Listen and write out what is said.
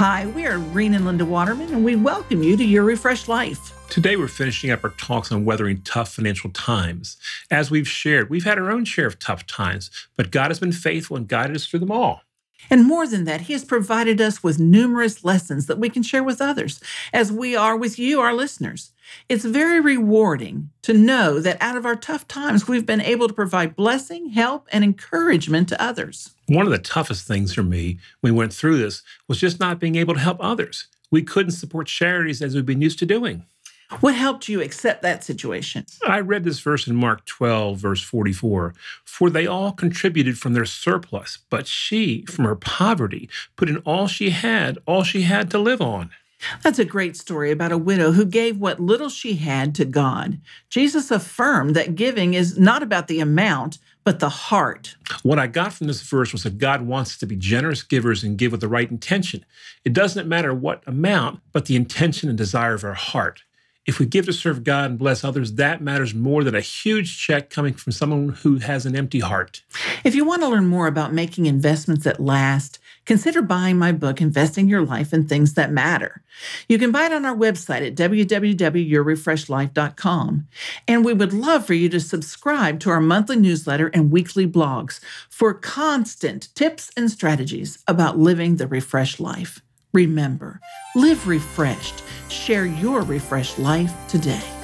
Irene and Linda Waterman, and we welcome you to Your Refreshed Life. Today, we're finishing up our talks on weathering tough financial times. As we've shared, we've had our own share of tough times, but God has been faithful and guided us through them all. And more than that, He has provided us with numerous lessons that we can share with others, as we are with you, our listeners. It's very rewarding to know that out of our tough times, we've been able to provide blessing, help, and encouragement to others. One of the toughest things for me when we went through this was just not being able to help others. We couldn't support charities as we've been used to doing. What helped you accept that situation? I read this verse in Mark 12, verse 44 For they all contributed from their surplus, but she, from her poverty, put in all she had, all she had to live on. That's a great story about a widow who gave what little she had to God. Jesus affirmed that giving is not about the amount, but the heart. What I got from this verse was that God wants us to be generous givers and give with the right intention. It doesn't matter what amount, but the intention and desire of our heart. If we give to serve God and bless others, that matters more than a huge check coming from someone who has an empty heart. If you want to learn more about making investments that last, consider buying my book, Investing Your Life in Things That Matter. You can buy it on our website at www.yourrefreshedlife.com. And we would love for you to subscribe to our monthly newsletter and weekly blogs for constant tips and strategies about living the refreshed life. Remember, live refreshed. Share your refreshed life today.